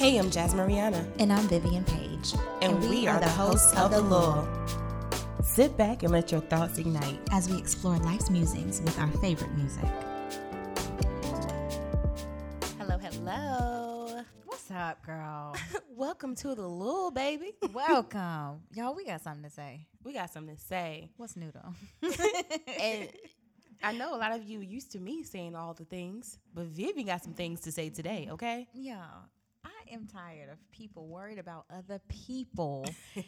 Hey, I'm Jasmine Rihanna. And I'm Vivian Page. And, we, are, the hosts of The Lull. Sit back and let your thoughts ignite. as we explore life's musings with our favorite music. Hello, hello. What's up, girl? Welcome to The Lull, baby. Welcome. Y'all, we got something to say. We got something to say. What's new though? And I know a lot of you used to me saying all the things, but Vivian got some things to say today, okay? yeah, I am tired of people worried about other people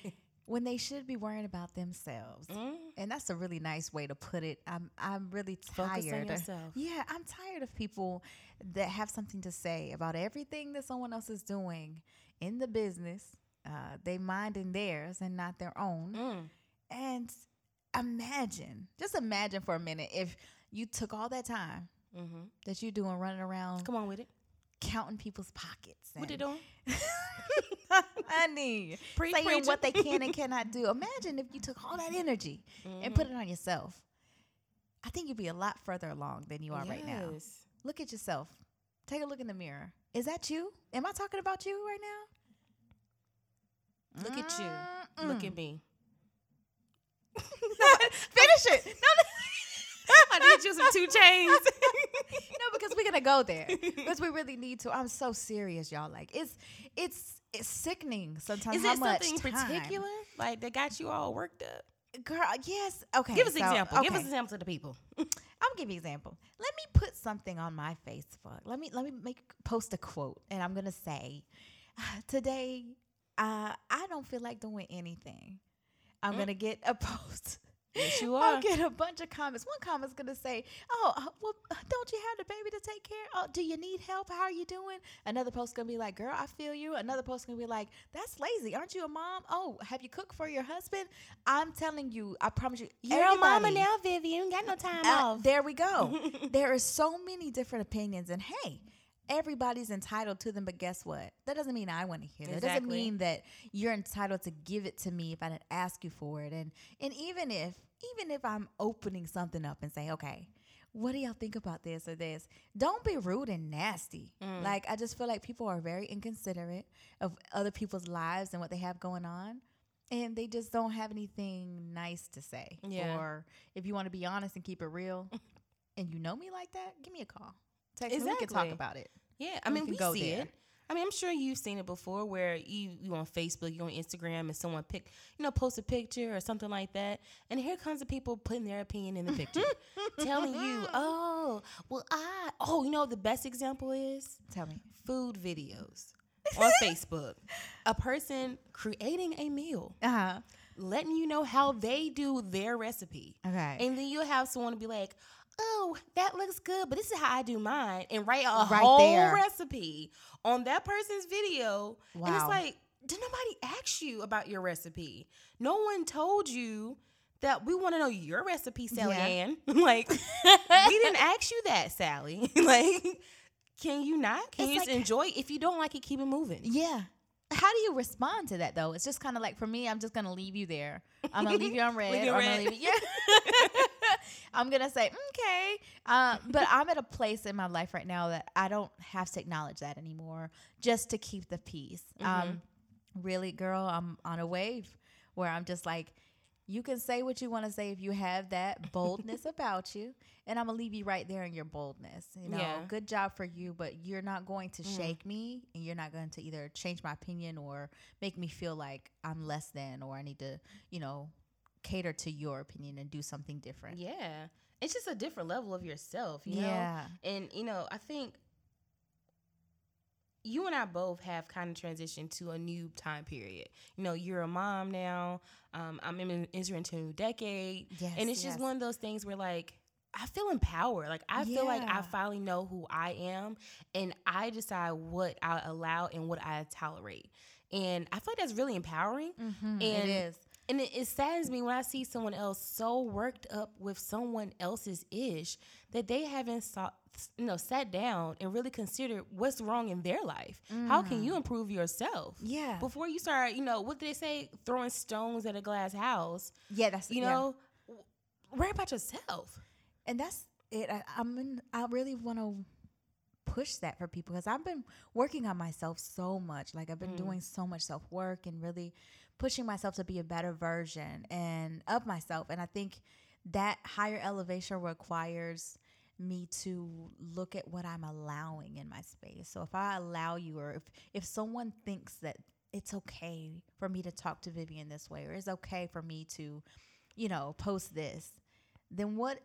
when they should be worrying about themselves. Mm. And that's a really nice way to put it. I'm I'm really tired. Focus on yourself. Yeah, I'm tired of people that have something to say about everything that someone else is doing in the business. Uh, they minding theirs and not their own. Mm. And imagine, just imagine for a minute if you took all that time Mm-hmm. that you're doing running around Come on with it. Counting people's pockets. What they doing? Honey, Pre- saying preaching. what they can and cannot do. Imagine if you took all that energy and put it mm-hmm. on yourself. I think you'd be a lot further along than you are right now. Look at yourself. Take a look in the mirror. Is that you? Am I talking about you right now? Look at you. Look at me. Finish it. No, I need you some two chains. no, because we're gonna go there because we really need to. I'm so serious, y'all. Like it's it's it's sickening sometimes. Is it something time. particular, like that got you all worked up? girl? Yes. Okay. Give us an so- example. Give us an example to the people. I'm gonna give you an example. Let me put something on my Facebook. Let me let me make post a quote, and I'm gonna say, today, uh, I don't feel like doing anything. I'm gonna get a post. Yes, you I'll get a bunch of comments. One comment's gonna say, "Oh, uh, well, uh, don't you have the baby to take care? Oh, do you need help? How are you doing?" Another post gonna be like, "Girl, I feel you." Another post gonna be like, "That's lazy. Aren't you a mom? Oh, have you cooked for your husband?" I'm telling you, I promise you, everybody- Vivian. Got no time uh, there we go. there are so many different opinions, and hey, everybody's entitled to them. But guess what? That doesn't mean I want to hear. That It doesn't mean that you're entitled to give it to me if I didn't ask you for it. And and even if even if I'm opening something up and say, okay. What do y'all think about this or this? Don't be rude and nasty. Mm. Like I just feel like people are very inconsiderate of other people's lives and what they have going on and they just don't have anything nice to say. Yeah. Or if you want to be honest and keep it real, and you know me like that, give me a call. Text me. We can talk Exactly. about it. Yeah, I mean, we go see there. it. I mean, I'm sure you've seen it before, where you you on Facebook, you on Instagram, and someone pick, you know, post a picture or something like that, and here comes the people putting their opinion in the picture, telling you, oh, well, I, oh, you know, the best example is Tell me. food videos on Facebook. A person creating a meal, Uh huh. letting you know how they do their recipe. Okay. And then you'll have someone be like, "Oh, that looks good, but this is how I do mine," and write a Right whole there. recipe on that person's video. Wow. And it's like, did nobody ask you about your recipe? No one told you that we want to know your recipe, Sally Yeah. Ann. like, we didn't ask you that, Sally. like, can you not? Can It's you just enjoy? If you don't like it, keep it moving. yeah. How do you respond to that though? It's just kind of like for me, I'm just gonna leave you there. I'm gonna leave you on red. Leave you red. gonna leave you. Yeah. I'm gonna say okay, uh, but I'm at a place in my life right now that I don't have to acknowledge that anymore, just to keep the peace. Um, really, girl, I'm on a wave where I'm just like, you can say what you want to say if you have that boldness about you, and I'm gonna leave you right there in your boldness. You know, Yeah. good job for you, but you're not going to shake me, and you're not going to either change my opinion or make me feel like I'm less than or I need to, you know, cater to your opinion and do something different. Yeah. It's just a different level of yourself, you know? Yeah. And, you know, I think you and I both have kind of transitioned to a new time period. You know, you're a mom now. Um, I'm in, entering into a new decade. Yes, and it's just one of those things where, like, I feel empowered. Like, I feel like I finally know who I am and I decide what I allow and what I tolerate. And I feel like that's really empowering. Mhm, And it is. And it, it saddens me when I see someone else so worked up with someone else's ish that they haven't sought, you know, sat down and really considered what's wrong in their life. How can you improve yourself? Mm. Yeah. Before you start, you know, what do they say? Throwing stones at a glass house. Yeah, that's You know, w- worry about yourself. and that's it. I, I'm in, I really want to push that for people because I've been working on myself so much. Like I've been doing so much self work and really pushing myself to be a better version and of myself. And I think that higher elevation requires me to look at what I'm allowing in my space. So if I allow you or if if someone thinks that it's okay for me to talk to Vivian this way or it's okay for me to, you know, post this, then what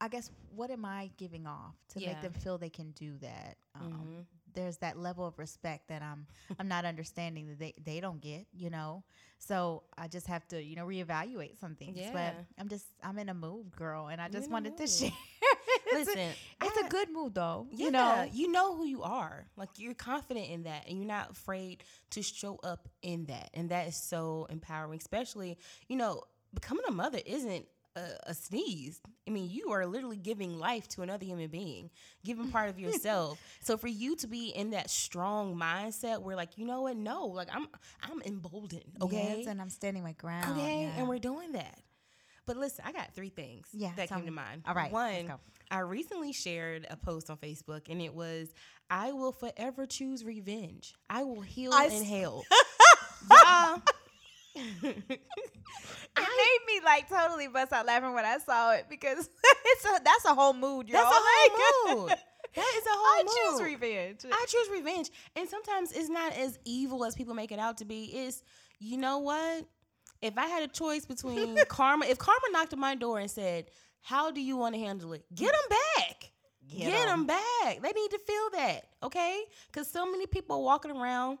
I guess what am I giving off to Yeah. make them feel they can do that? Um, Mhm. There's that level of respect that I'm I'm not understanding that they, they don't get, you know. So I just have to, you know, reevaluate some things. Yeah. But I'm just I'm in a mood, girl, and I just wanted to share. it's Listen, a, it's I- a good mood though. Yeah, You know. you know who you are. Like you're confident in that, and you're not afraid to show up in that, and that is so empowering. Especially, you know, becoming a mother isn't a, a sneeze. I mean, you are literally giving life to another human being, giving part of yourself. so for you to be in that strong mindset, where like, you know what? No, like I'm, I'm emboldened. Okay, Yes, and I'm standing my ground. okay, yeah. and we're doing that. But listen, I got three things Yeah, that came to mind. All right, one. I recently shared a post on Facebook, and it was, "I will forever choose revenge. I will heal I in s- hell." Y'all, it made me like totally bust out laughing when I saw it because it's a, that's a whole mood, y'all. that's a whole mood. That is a whole I mood. choose revenge. I choose revenge, and sometimes it's not as evil as people make it out to be. It's you know what? If I had a choice between karma, if karma knocked on my door and said, "How do you want to handle it?" Get mm. them back. Get Get 'em. them back. They need to feel that, okay? Because so many people walking around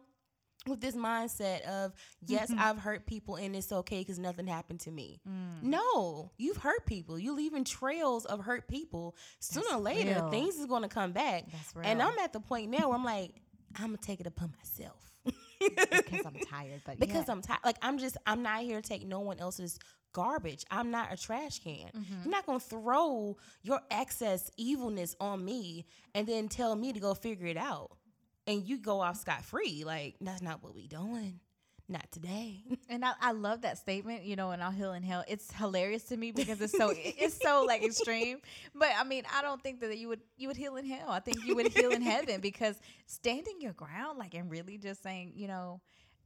with this mindset of, yes, Mm-hmm. I've hurt people and it's okay because nothing happened to me. Mm. No, you've hurt people. you're leaving trails of hurt people. Sooner or later, real. things is going to come back. That's And. I'm at the point now where I'm like, I'm gonna take it upon myself. because I'm tired, but because yeah. I'm tired. Like I'm just I'm not here to take no one else's garbage. I'm not a trash can. Mm-hmm. You're not gonna throw your excess evilness on me and then tell me to go figure it out. And you go off scot free. Like that's not what we doing. Not today. And I, I love that statement, you know, and I'll heal in hell. It's hilarious to me because it's so it's so like extreme. But I mean, I don't think that you would you would heal in hell. I think you would heal in heaven because standing your ground, like and really just saying, you know,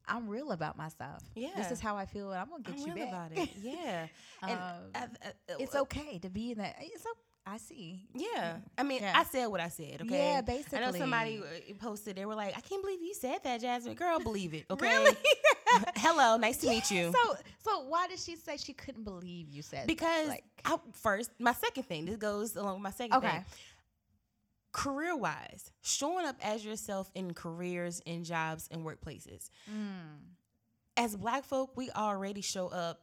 I'm real about myself. Yeah, this is how I feel, and I'm gonna get I'm you real back. about it. Yeah. and Um, I- I- uh, uh, It's uh, okay to be in that. It's okay. I see. Yeah. I mean, Yeah. I said what I said, okay? Yeah, basically. I know somebody uh, posted, they were like, I can't believe you said that, Jasmine. Girl, believe it, okay? Really? Hello, nice to meet you. So, so why did she say she couldn't believe you said that? because like, I, first, my second thing, this goes along with my second okay, thing. Career wise, showing up as yourself in careers, in jobs, and workplaces. Mm. As black folk, we already show up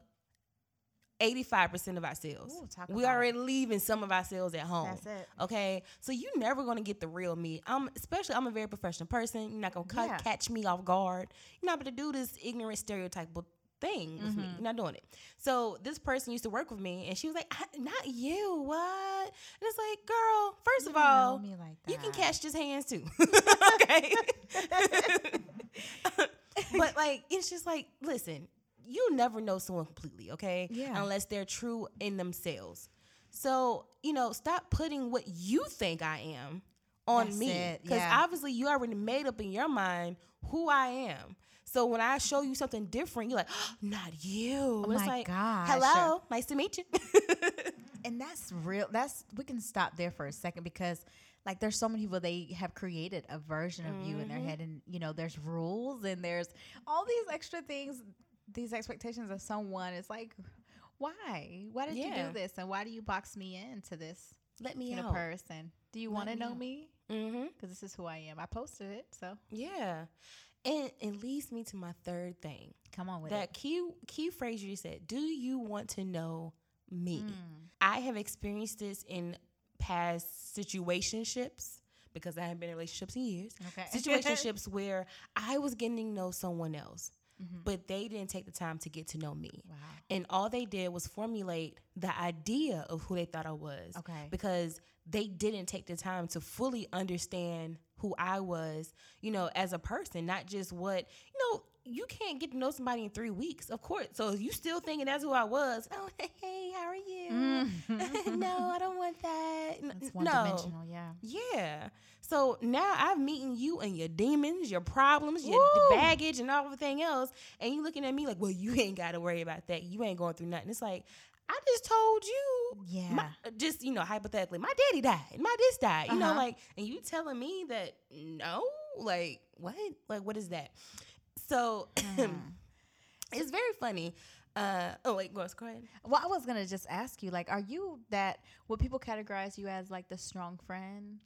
85% of ourselves. Ooh, we it. already leaving some of ourselves at home. That's it. Okay, so you never gonna get the real me. I'm especially I'm a very professional person. You're not gonna cut, Yeah. catch me off guard. You're not gonna do this ignorant stereotypical thing with me. Mhm. You're not doing it. So this person used to work with me, and she was like, "Not you, what?" And it's like, girl, first You of all, me like you can catch just hands too. okay. but like it's just like, listen, you never know someone completely, okay? Yeah. Unless they're true in themselves. So, you know, stop putting what you think I am on That's me. Because yeah. obviously you already made up in your mind who I am. So when I show you something different, you're like, not you. Oh it's my like, gosh. hello, nice to meet you. and that's real that's we can stop there for a second because like there's so many people they have created a version of you in their Mhm. head and you know there's rules and there's all these extra things these expectations of someone it's like why why did you do this and why do you box me into this Let me out. person do you want to know out. me mm-hmm. because this is who i am i posted it so Yeah. And it leads me to my third thing. come on with that it key key phrase you said, do you want to know me? Mm. I have experienced this in past situationships because I haven't been in relationships in years. okay Situationships where I was getting to know someone else, Mhm. but they didn't take the time to get to know me. wow And all they did was formulate the idea of who they thought I was okay because they didn't take the time to fully understand who I was, you know, as a person, not just what, you know, you can't get to know somebody in three weeks, of course. So you still thinking that's who I was, oh, hey, how are you? Mhm. no, I don't want that. It's one no. dimensional yeah Yeah. So now I'm meeting you and your demons, your problems, your Woo. baggage, and everything else, and you looking at me like, well, you ain't got to worry about that. You ain't going through nothing. It's like I just told you, Yeah. my, just you know, hypothetically, my daddy died, my this died, you know, Uh-huh. like, and you telling me that no, like what, like what is that? So Mm-hmm. it's very funny. Uh, oh wait, go go ahead. Well, I was gonna just ask you, like, are you that? Would people categorize you as like the strong friend?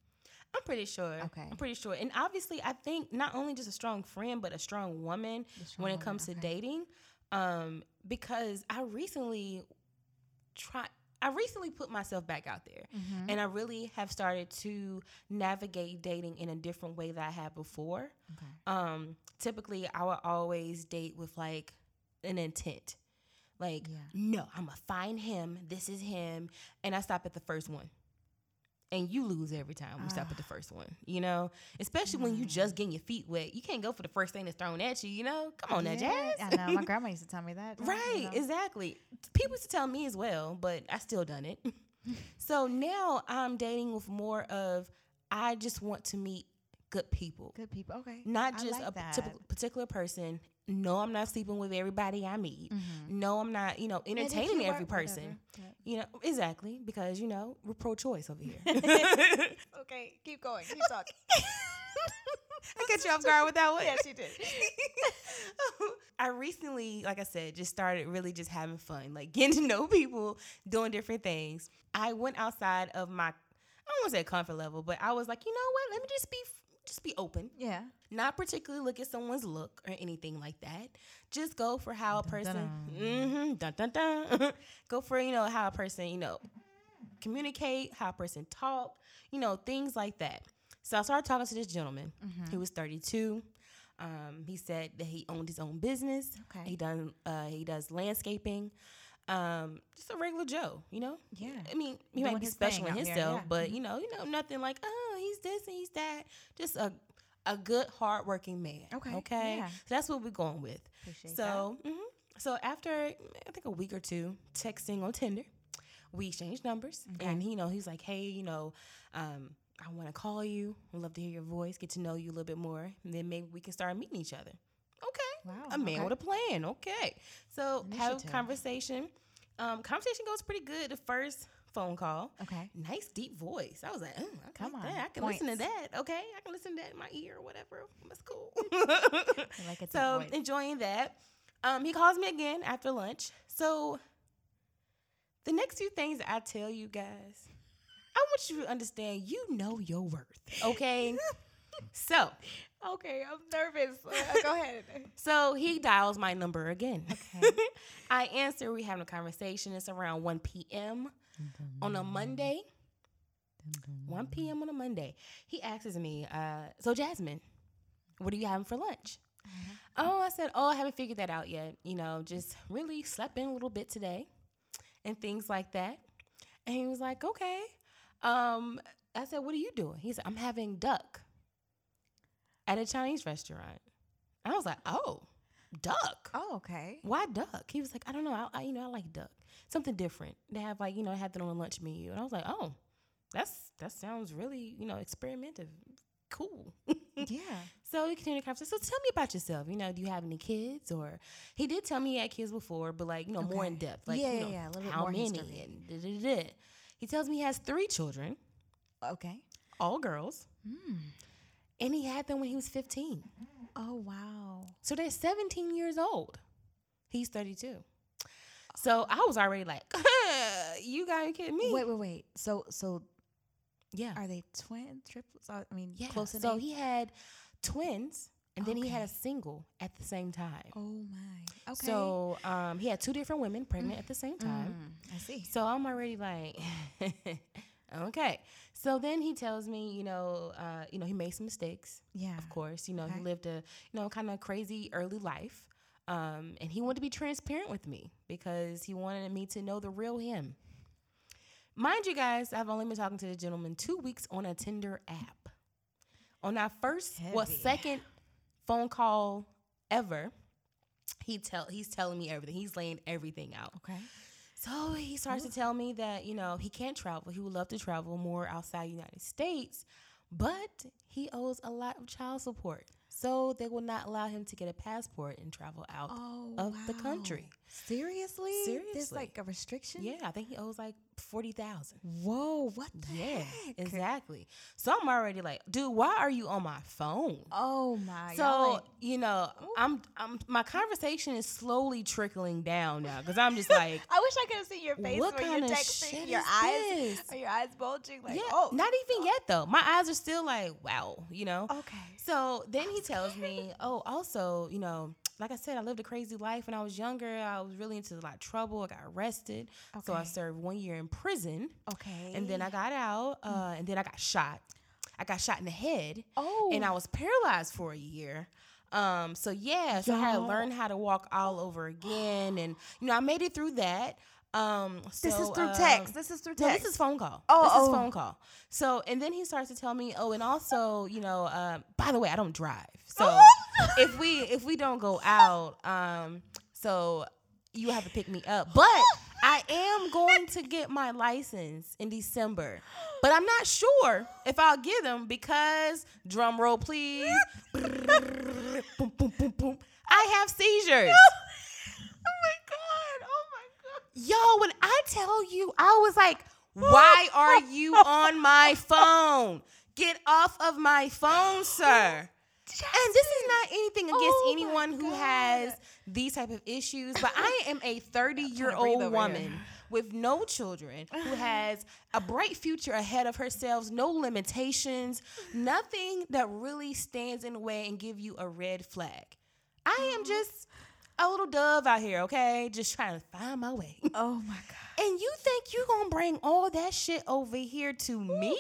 I'm pretty sure. Okay. I'm pretty sure. And obviously, I think not only just a strong friend, but a strong woman strong when it woman, comes to okay. dating. Um, because I recently try I recently put myself back out there. Mm-hmm. And I really have started to navigate dating in a different way that I had before. Okay. Um, typically I would always date with like an intent. Like, Yeah. no, I'm gonna find him. This is him, and I stop at the first one. And you lose every time we stop at the ah. first one, you know. Especially when you just getting your feet wet, you can't go for the first thing that's thrown at you, you know. Come on now, Yeah, Jazz. I know. My grandma used to tell me that. you Right, know. exactly. People used to tell me as well, but I still done it. so now I'm dating with more of I just want to meet good people, Good people. Okay. not just like a that. particular person. No, I'm not sleeping with everybody I meet. No, I'm not, you know, Mm-hmm. Entertaining every person. whatever. You know, exactly because you know we're pro-choice over here. Okay, keep going. Keep talking. I get you off guard with that one. yes, you did. I recently, like I said, just started really just having fun, like getting to know people, doing different things. I went outside of my, I don't want to say comfort level, but I was like, you know what? Let me just be, just be open. Yeah. Not particularly look at someone's look or anything like that. Just go for how a person, mm-hmm, dun dun dun. go for you know how a person, you know, communicate, how a person talk, you know, things like that. So I started talking to this gentleman. He was 32. Um, he said that he owned his own business. Okay. He done uh, he does landscaping. Um, just a regular Joe, you know. Yeah. I mean, he Doing might be special in himself, but you know, you know, nothing like oh, he's this and he's that. Just a a good, hardworking man. Okay, Okay. yeah. So that's what we're going with. Appreciate so, mhm. so after I think a week or two texting on Tinder, we exchanged numbers, and he, you know, he's like, hey, you know, um, I want to call you. I'd love to hear your voice, get to know you a little bit more, and then maybe we can start meeting each other. Wow, A man okay. with a plan. Okay. So have a conversation. Um, conversation goes pretty good. The first phone call. Okay. Nice deep voice. I was like, oh, I Come like on, that. I can listen to that. Okay, I can listen to that in my ear or whatever. That's cool. I like so enjoying that. Um, he calls me again after lunch. So the next few things I tell you guys, I want you to understand. You know your worth. Okay. so Okay, I'm nervous. Uh, go ahead. so he dials my number again. Okay. I answer. We having a conversation. It's around 1 p.m. on a Monday. 1 p.m. on a Monday. He asks me, uh, so Jasmine, what are you having for lunch? Oh, I said, oh, I haven't figured that out yet. You know, just really slept in a little bit today and things like that. And he was like, okay. Um, I said, what are you doing? He said, I'm having duck at a Chinese restaurant. I was like, oh, duck. Oh, okay. Why duck? He was like, I don't know. I, I you know, I like duck. Something different. They have like, you know, have that on a lunch menu. And I was like, oh, that's that sounds really, you know, experimental. Cool. Yeah. so we continued the conversation. So tell me about yourself. You know, do you have any kids? Or he did tell me he had kids before, but like, you know, more in depth. Like, Yeah, you yeah, know, yeah, a little bit how more many history. and da, da, da, da. He tells me he has three children, Okay. all girls. Hmm. And he had them when he was 15. Oh wow. So they're 17 years old. He's 32. So I was already like, you got to kidding me? Wait, wait, wait. So, so yeah. are they twins, triplets? I mean, Yeah. close in so age? he had twins and then he had a single at the same time. Oh my. Okay. So um, he had two different women pregnant at the same time. Mm, I see. So I'm already like, okay. So then he tells me, you know, uh, you know, he made some mistakes. Yeah. Of course, you know, Okay. he lived a, you know, kind of crazy early life. Um, and he wanted to be transparent with me because he wanted me to know the real him. Mind you guys, I've only been talking to the gentleman two weeks on a Tinder app. On our first, what Heavy. second phone call ever, he tell he's telling me everything. He's laying everything out. Okay. So he starts to tell me that, you know, he can't travel. He would love to travel more outside the United States, but he owes a lot of child support. So they will not allow him to get a passport and travel out Oh, of the country. Seriously? Seriously. There's like a restriction? Yeah, I think he owes like forty thousand. Whoa, what the Yeah, heck? exactly. So I'm already like, dude, why are you on my phone? Oh my So God. you know, I'm, I'm, my conversation is slowly trickling down now because I'm just like, I wish I could have seen your face what when kind you're of texting. your is eyes this? are your eyes bulging like yeah, oh not even oh. yet though. My eyes are still like, wow, you know. okay. So then he tells me, oh, also, you know, like I said, I lived a crazy life when I was younger. I was really into a lot of trouble. I got arrested. So I served one year in prison. Okay. And then I got out. Uh, and then I got shot. I got shot in the head. Oh And I was paralyzed for a year. Um, so yeah, so I had to learn how to walk all over again. And, you know, I made it through that. Um, this is through um, text. This is through no, text. this is phone call. Oh, this is oh. phone call. So, and then he starts to tell me, oh, and also, you know, um, by the way, I don't drive. So, Oh. If we if we don't go out, um, so you have to pick me up. But I am going to get my license in December. But I'm not sure if I'll get them because drum roll, please. boom, boom, boom, boom. I have seizures. oh my god. Oh my god. Yo, when I tell you, I was like, why are you on my phone? Get off of my phone, sir. And this is not anything against Oh anyone who has these type of issues, but I am a 30 year old woman here. with no children who has a bright future ahead of herself, no limitations, nothing that really stands in the way and give you a red flag. I am just a little dove out here, okay? Just trying to find my way. Oh my god. And you think you gonna bring all that shit over here to me?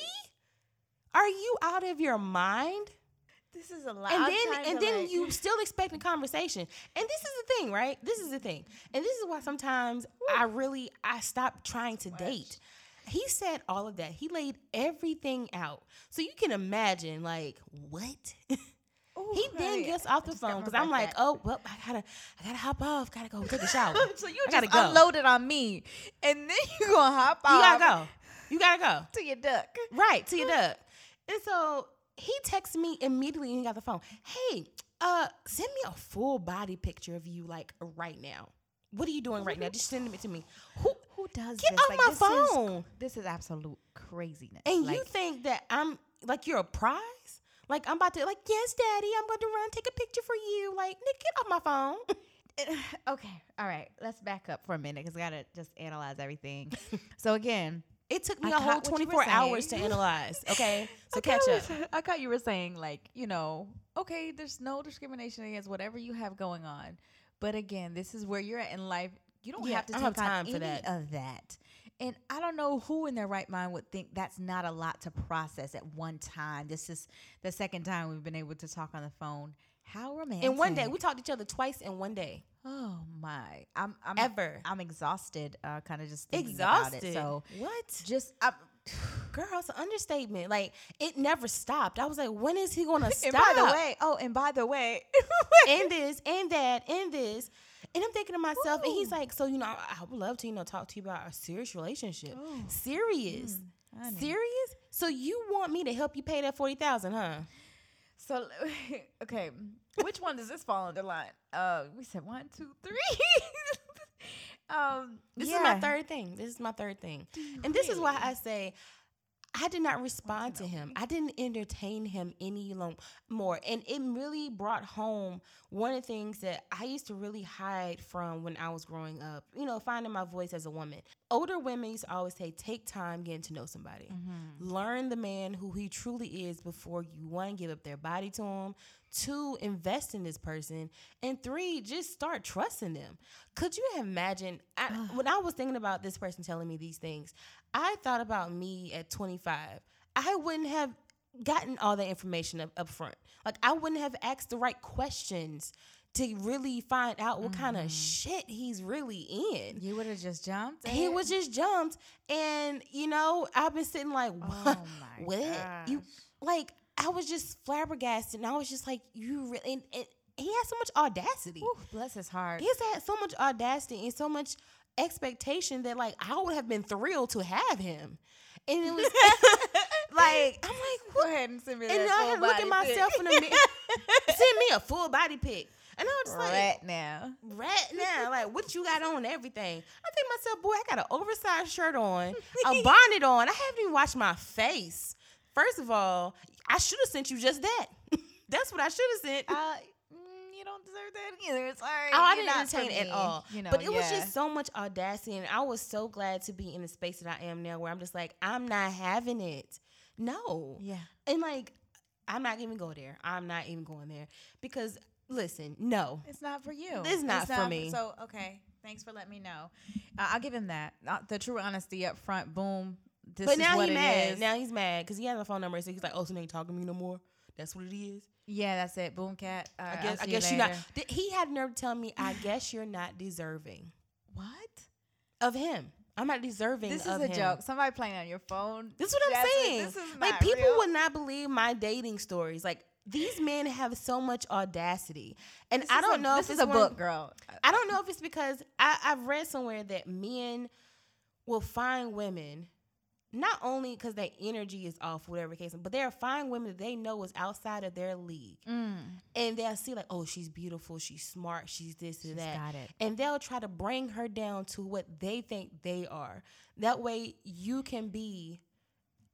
Are you out of your mind? This is a lot. And then and then like- you still expect a conversation. And this is the thing, right? This is the thing. And this is why sometimes I really I stop trying to date. He said all of that. He laid everything out. So you can imagine like what? Ooh, he then honey, gets off the phone because I'm like, back. oh well, I gotta, I gotta hop off, gotta go take a shower. so you I just gotta go. unloaded on me, and then you gonna hop You off gotta go. You gotta go. to your duck. Right, to your duck. And so he texts me immediately when he got the phone. Hey, uh, send me a full body picture of you like right now. What are you doing right now? Just send it to me. Who Who does get this? off Like, my this phone? Is, this is absolute craziness. and like, you think that I'm like you're a prize? Like I'm about to like, yes, daddy, I'm going to run take a picture for you. Like, Nick, get off my phone. okay, all right. Let's back up for a minute because I gotta just analyze everything. so again, It took me I a whole caught what you were 24 hours to analyze. Okay, so catch up. I thought you were saying like, you know, okay, there's no discrimination against whatever you have going on, but again, this is where you're at in life. You don't Yeah, have to take have on time for any that. of that. And I don't know who in their right mind would think that's not a lot to process at one time. This is the second time we've been able to talk on the phone. How romantic! In one day, we talked to each other twice in one day. Oh my, I'm, I'm Ever. I'm exhausted. Uh, kind of just thinking Exhausted. it. So what? just I'm, Girl, it's an understatement. Like it never stopped. I was like, when is he gonna stop? and by the way, oh, and by the way, and this, and that, and this. And I'm thinking to myself, and he's like, so you know, I, I would love to, you know, talk to you about a serious relationship. Oh. Serious. honey. Serious? So you want me to help you pay that forty thousand, huh? So okay, which one does this fall under line? Uh, we said one, two, three. um, This yeah. is my third thing. This is my third thing. And this is why I say I did not respond to him. I didn't entertain him any long more. And it really brought home one of the things that I used to really hide from when I was growing up, you know, finding my voice as a woman. Older women used to always say, take time getting to know somebody. Mm-hmm. Learn the man who he truly is before you one, give up their body to him, two, invest in this person, and three, just start trusting them. Could you imagine? I, when I was thinking about this person telling me these things, I thought about me at 25. I wouldn't have gotten all that information up, up front. Like, I wouldn't have asked the right questions to really find out what kind of mm-hmm. shit he's really in. You would have just jumped. He was just jumped, and you know, I've been sitting like, oh what? Oh my what? You like? I was just flabbergasted, and I was just like, you really? And, and he has so much audacity. Whew, bless his heart. He's had so much audacity and so much expectation that like I would have been thrilled to have him. And it was like, I'm like, go ahead and send me that. and I had look at myself in the mirror. Send me a full body pic. And I was just like, right now. right now, like what you got on everything. I think myself, boy, I got an oversized shirt on, a bonnet on. I haven't even washed my face. First of all, I should have sent you just that. That's what I should have sent. Uh, don't deserve that either. Sorry. Oh, I didn't entertain at all. You know, but it was just so much audacity, and I was so glad to be in the space that I am now, where I'm just like, I'm not having it. No, yeah. and like, I'm not even go there. I'm not even going there because listen, no, It's not for you. It's not for me. So okay, thanks for letting me know. Uh, I'll give him that. Uh, the true honesty up front. Boom. This but is now what he's mad. is. Now he's mad because he has a phone number, so he's like, oh, so they ain't talking to me no more. That's what it is. yeah, that's it. Boom, cat. Uh, I guess. I see guess you you're not. Th- He had nerve to tell me, I guess you're not deserving What? of him. I'm not deserving. This is a him. joke. Somebody playing on your phone. This is what I'm saying. This is like people real. would not believe my dating stories. Like these men have so much audacity, and This I don't a- know This if is a one- book, girl. I don't know if it's because I, I've read somewhere that men will find women not only because their energy is off, whatever case, but they are find women that they know is outside of their league, Mm, and they'll see like, oh, she's beautiful, she's smart, she's this and that, got it. and they'll try to bring her down to what they think they are. That way, you can be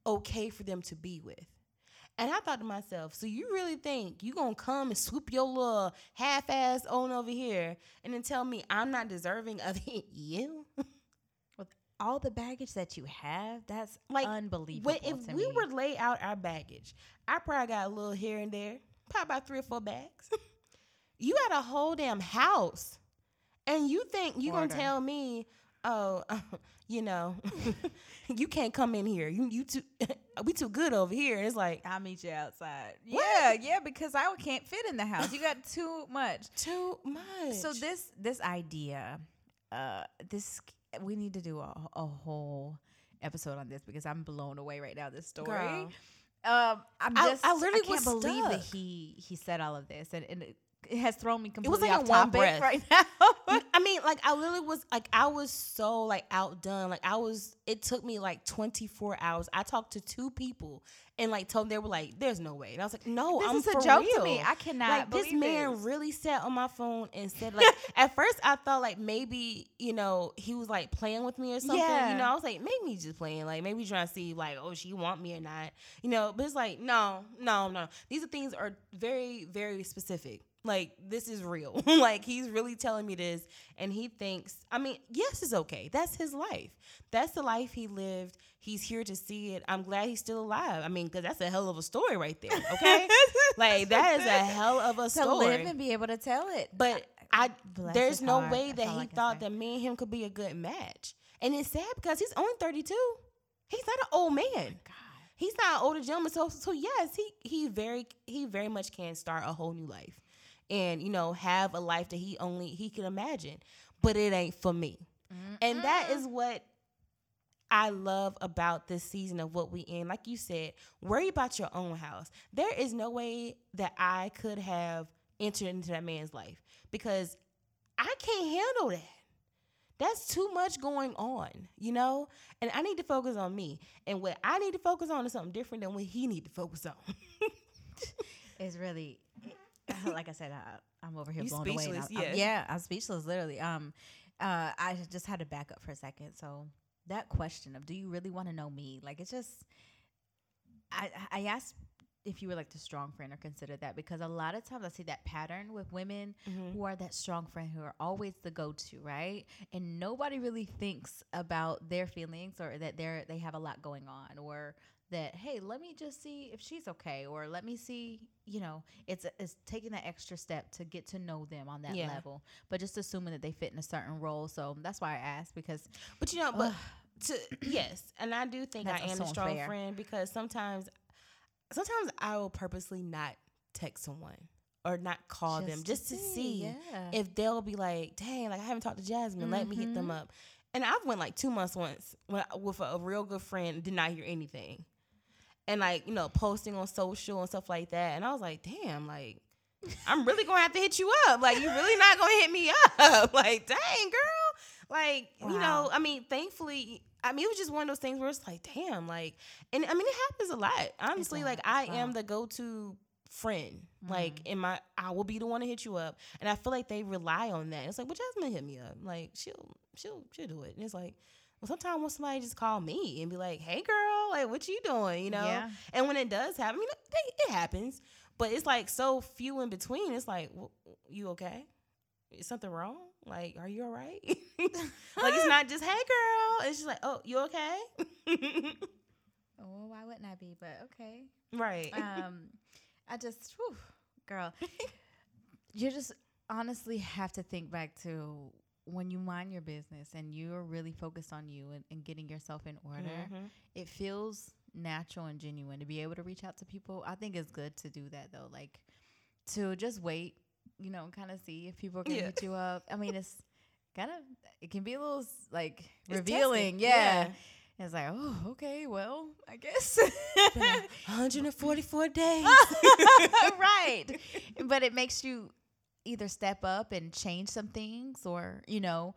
okay for them to be with. And I thought to myself, so you really think you gonna come and swoop your little half ass on over here and then tell me I'm not deserving of you? All the baggage that you have, that's Like, unbelievable. But if we me. were lay out our baggage, I probably got a little here and there, probably about three or four bags. you got a whole damn house, and you think you Order. gonna tell me, oh, you know, you can't come in here. You you too, we too good over here. It's like I'll meet you outside. What? Yeah, yeah, because I can't fit in the house. You got too much. too much. So this this idea, uh, this we need to do a, a whole episode on this because I'm blown away right now. This story. Girl. Um, I'm just I I, literally can't was believe that he he said all of this and, and it, it has thrown me was completely like off in one topic breath. right now. I mean, like I literally was like I was so like outdone. Like I was. It took me like 24 hours. I talked to two people and like told them they were like, "There's no way." And I was like, "No, this I'm is a joke real. to me. I cannot like this man this. really sat on my phone and said like at first I thought like maybe you know he was like playing with me or something Yeah. you know I was like maybe he's just playing like maybe trying to see like oh she want me or not you know but it's like no no no these are things are very very specific like this is real like he's really telling me this and he thinks I mean yes it's okay that's his life that's the life he lived he's here to see it I'm glad he's still alive I mean because that's a hell of a story right there okay like that is a hell of a to story To live and be able to tell it. but I Bless there's no heart. way that he can thought that me and him could be a good match. And it's sad because he's only 32. He's not an old man. Oh God. He's not an older gentleman. So so yes, he he very he very much can start a whole new life. And you know, have a life that he only he can imagine. But it ain't for me. And that is what I love about this season of what we in. Like you said, worry about your own house. There is no way that I could have entered into that man's life because I can't handle that. That's too much going on, you know? And I need to focus on me. And what I need to focus on is something different than what he need to focus on. It's really, like I said, I, I'm over here You blown away. I'm- I'm- yeah, I'm speechless, literally. Um, uh, I just had to back up for a second. So that question of, do you really want to know me? Like, it's just, I, I asked if you were like the strong friend or consider that because a lot of times I see that pattern with women Mhm. who are that strong friend who are always the go-to, right? And nobody really thinks about their feelings or that they're they have a lot going on or that hey, let me just see if she's okay or let me see, you know, it's it's taking that extra step to get to know them on that Yeah. level, but just assuming that they fit in a certain role. So that's why I asked because But you know, but to yes, and I do think That's I am so a strong unfair. friend because sometimes, sometimes I will purposely not text someone or not call them just to see yeah. if they'll be like, "Dang, like I haven't talked to Jasmine. Let me hit them mm-hmm. up." And I've went like two months once with a, real good friend, did not hear anything, and like you know posting on social and stuff like that. And I was like, "Damn, like." I'm really gonna have to hit you up. Like you're really not gonna hit me up. Like, dang girl. Like, you know, I mean, thankfully I mean, it was just one of those things where it's like, damn, like, and I mean, it happens a lot. Honestly, like, I does, am the go-to friend. Like, Mm-hmm. in my, I will be the one to hit you up, and I feel like they rely on that. It's like, well, Jasmine hit me up. Like, she'll, she'll, she'll do it. And it's like, well, sometimes when somebody just call me and be like, hey, girl, like, what you doing? You know? Yeah. And when it does happen, I mean, it, it happens, but it's like so few in between. It's like, well, you okay? Is something wrong? Like, are you all right? like, it's not just, hey, girl. It's just like, oh, you okay? Oh, why wouldn't I be? But okay. right. Um, I just, whew, girl, you just honestly have to think back to when you mind your business and you're really focused on you and, and getting yourself in order. Mhm. It feels natural and genuine to be able to reach out to people. I think it's good to do that though, like to just wait, you know, kind of see if people can Yeah. hit you up. I mean, it's kind of it can be a little like It's revealing, testing. yeah. It's like, oh, okay, well, I guess. 144 days. right. But it makes you either step up and change some things or, you know,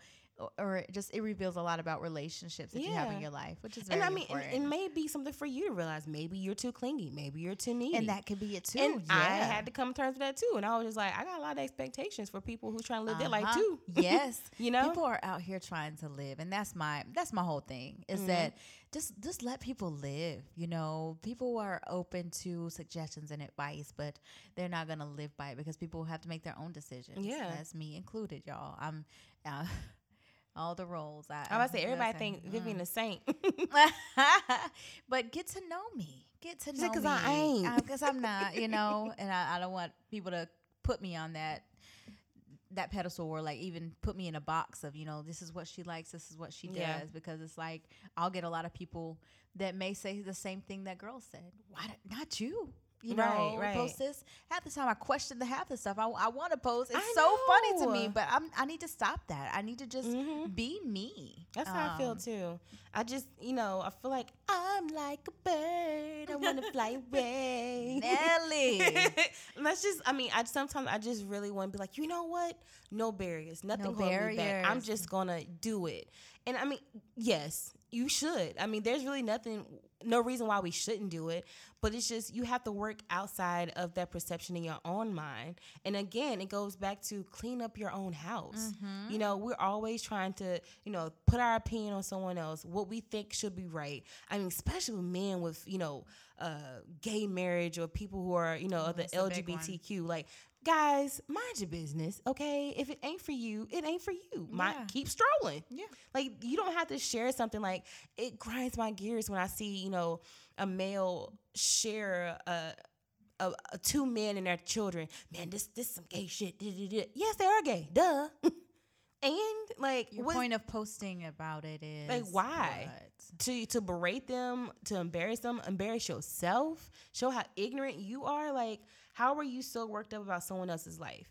or, it just it reveals a lot about relationships that you have in your life, which is very and I mean, important. it may be something for you to realize. Maybe you're too clingy. Maybe you're too needy. And that could be it too. And yeah. I had to come to terms with that too. And I was just like, I got a lot of expectations for people who trying to live their life Uh-huh. too. yes. You know? people are out here trying to live, and that's my that's my whole thing. Is Mhm. that just just let people live. You know, people are open to suggestions and advice, but they're not gonna live by it because people have to make their own decisions. Yeah. that's me included, y'all. I'm uh, all the roles. I, I was say everybody think Vivian mm. a saint. but get to know me. Get to know said, "'Cause me. I ain't." Because I'm not, you know, and I, I don't want people to put me on that that pedestal or like even put me in a box of you know this is what she likes this is what she does Yeah. because it's like i'll get a lot of people that may say the same thing that girl said why not you you Right, know right. post this half the time i question the half the stuff i, I want to post it's I so funny to me but i'm i need to stop that i need to just Mhm. be me That's how I feel Um, too. I just, you know, I feel like I'm like a bird. I want to fly away. Nelly. And that's just, I mean, I sometimes I just really want to be like, you know what? No barriers. Nothing No holding me back. I'm just gonna do it. And I mean, yes, you should. I mean, there's really nothing, no reason why we shouldn't do it. But it's just you have to work outside of that perception in your own mind. And again, it goes back to clean up your own house. Mm-hmm. You know, we're always trying to, you know, put our opinion on someone else, what we think should be right. I mean, especially with men with, you know, uh, gay marriage or people who are, you know, of the big one. LGBTQ. Like, guys, mind your business, okay? If it ain't for you, it ain't for you. My, Yeah. keep strolling. Yeah. Like, you don't have to share something like it grinds my gears when I see, you know, a male share a. Two men and their children, man, this this some gay shit. Yes, they are gay, duh. and like, Your what- point of posting about it is Like, why? what? to to berate them, to embarrass them, embarrass yourself, show how ignorant you are. Like, how are you so worked up about someone else's life?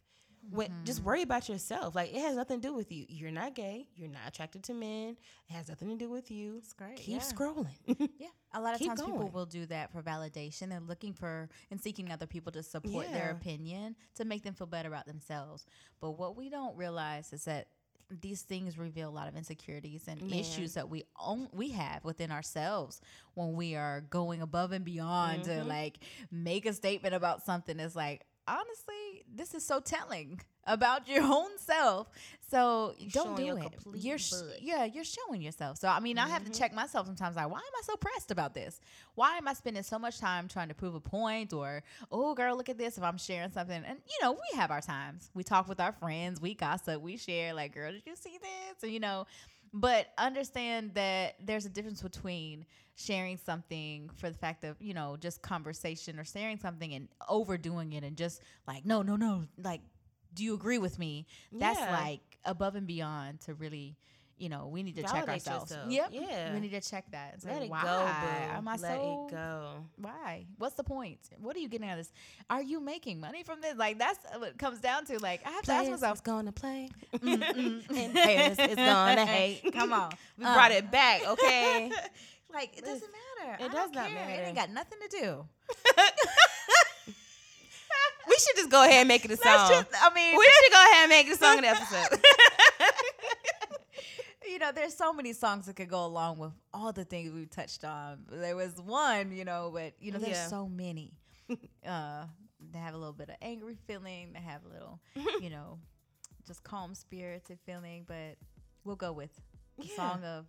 When mm-hmm. just worry about yourself. Like, it has nothing to do with you. You're not gay. You're not attracted to men. It has nothing to do with you. That's great. Keep yeah. scrolling. Yeah, a lot of Keep times people will do that for validation. They're looking for and seeking other people to support their opinion to make them feel better about themselves. But what we don't realize is that these things reveal a lot of insecurities and Man. issues that we own, we have within ourselves when we are going above and beyond to Mhm. like make a statement about something. It's like honestly, this is so telling about your own self. So You're don't do it. You're sh- yeah, you're showing yourself. So I mean, I have to Mhm. check myself sometimes. Like, why am I so pressed about this? Why am I spending so much time trying to prove a point? Or oh, girl, look at this. If I'm sharing something, and you know, we have our times. We talk with our friends. We gossip. We share. Like, girl, did you see this? And you know, but understand that there's a difference between sharing something for the fact of you know just conversation or sharing something and overdoing it and just like no no no like do you agree with me that's Yeah. like above and beyond to really you know we need to check ourselves yourself. yep Yeah. we need to check that and say, Let it why go, boo. am i Let so it go. why wust the point what are you getting out of this are you making money from this like that's what it comes down to like i have to ask myself is gonna play, and haters is gonna hate. come on We Uh. brought it back, okay? like it doesn't matter It I does don't not care. it ain't got nothing to do we should just go ahead and make it a song. Just, I mean, we should go ahead and make it a song in the episode. You know, there's so many songs that could go along with all the things we've touched on. There was one, you know, but you know, there's Yeah. so many. uh, they have a little bit of angry feeling. They have a little, you know, just calm spirited feeling. But we'll go with the Yeah. song of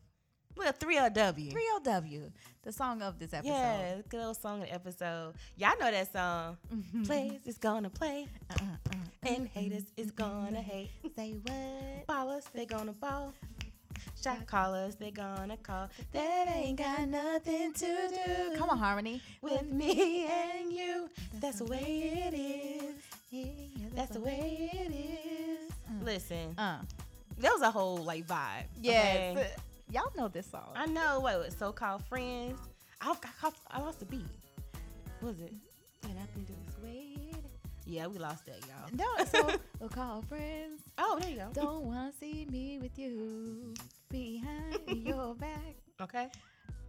Well, 3LW. 3LW, the song of this episode. Yeah, good little song in the episode. Y'all know that song. Plays is gonna play, Uh-uh, uh, and haters is gonna hate. say what? Ballers, they gonna ball. Shot callers, they gonna call. That ain't got nothing to do. Come on, Harmony. with me and you. That's the way it is. Yeah, That's the way it is. Listen, Uh, that was a whole like vibe. yes. okay? Y'all know this song. I know what was so called friends. I, I, I lost the beat. What was it? And I think this way. Yeah, we lost that, y'all. no, so we'll call friends. Oh, there you go. Don't wanna see me with you behind your back. Okay.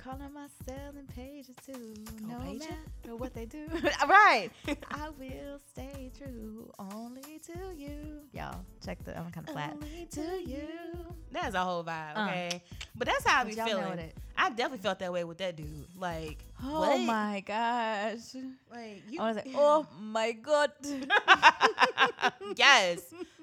Calling my selling pages too. no pager? matter what they do. right. I will stay true only to you. Y'all, check the I'm kind of flat. Only To you. That's a whole vibe, Uh. okay? but that's how I be feeling. it. I definitely felt that way with that dude. Like, Oh what? my gosh. Like, you. I was like, oh my god. yes,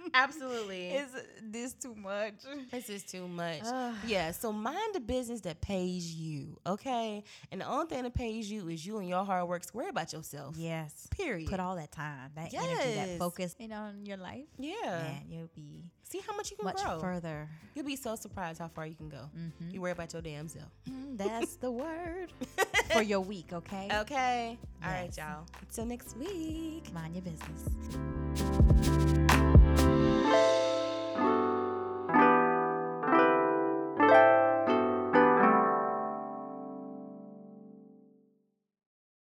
absolutely. Is this too much? this is too much. Yeah, so mind the business that pays you, okay? And the only thing that pays you is you and your hard work. So worry about yourself. Yes. Period. Put all that time, that energy, that focus in on your life. yeah. Man, you'll be See how much you can much grow. further. You'll be so surprised how far you can go. Mhm. You worry about your damn self. Mm, That's the word for your week, okay? Okay. All right, Yes. y'all. Until next week. Mind your business. Thank you.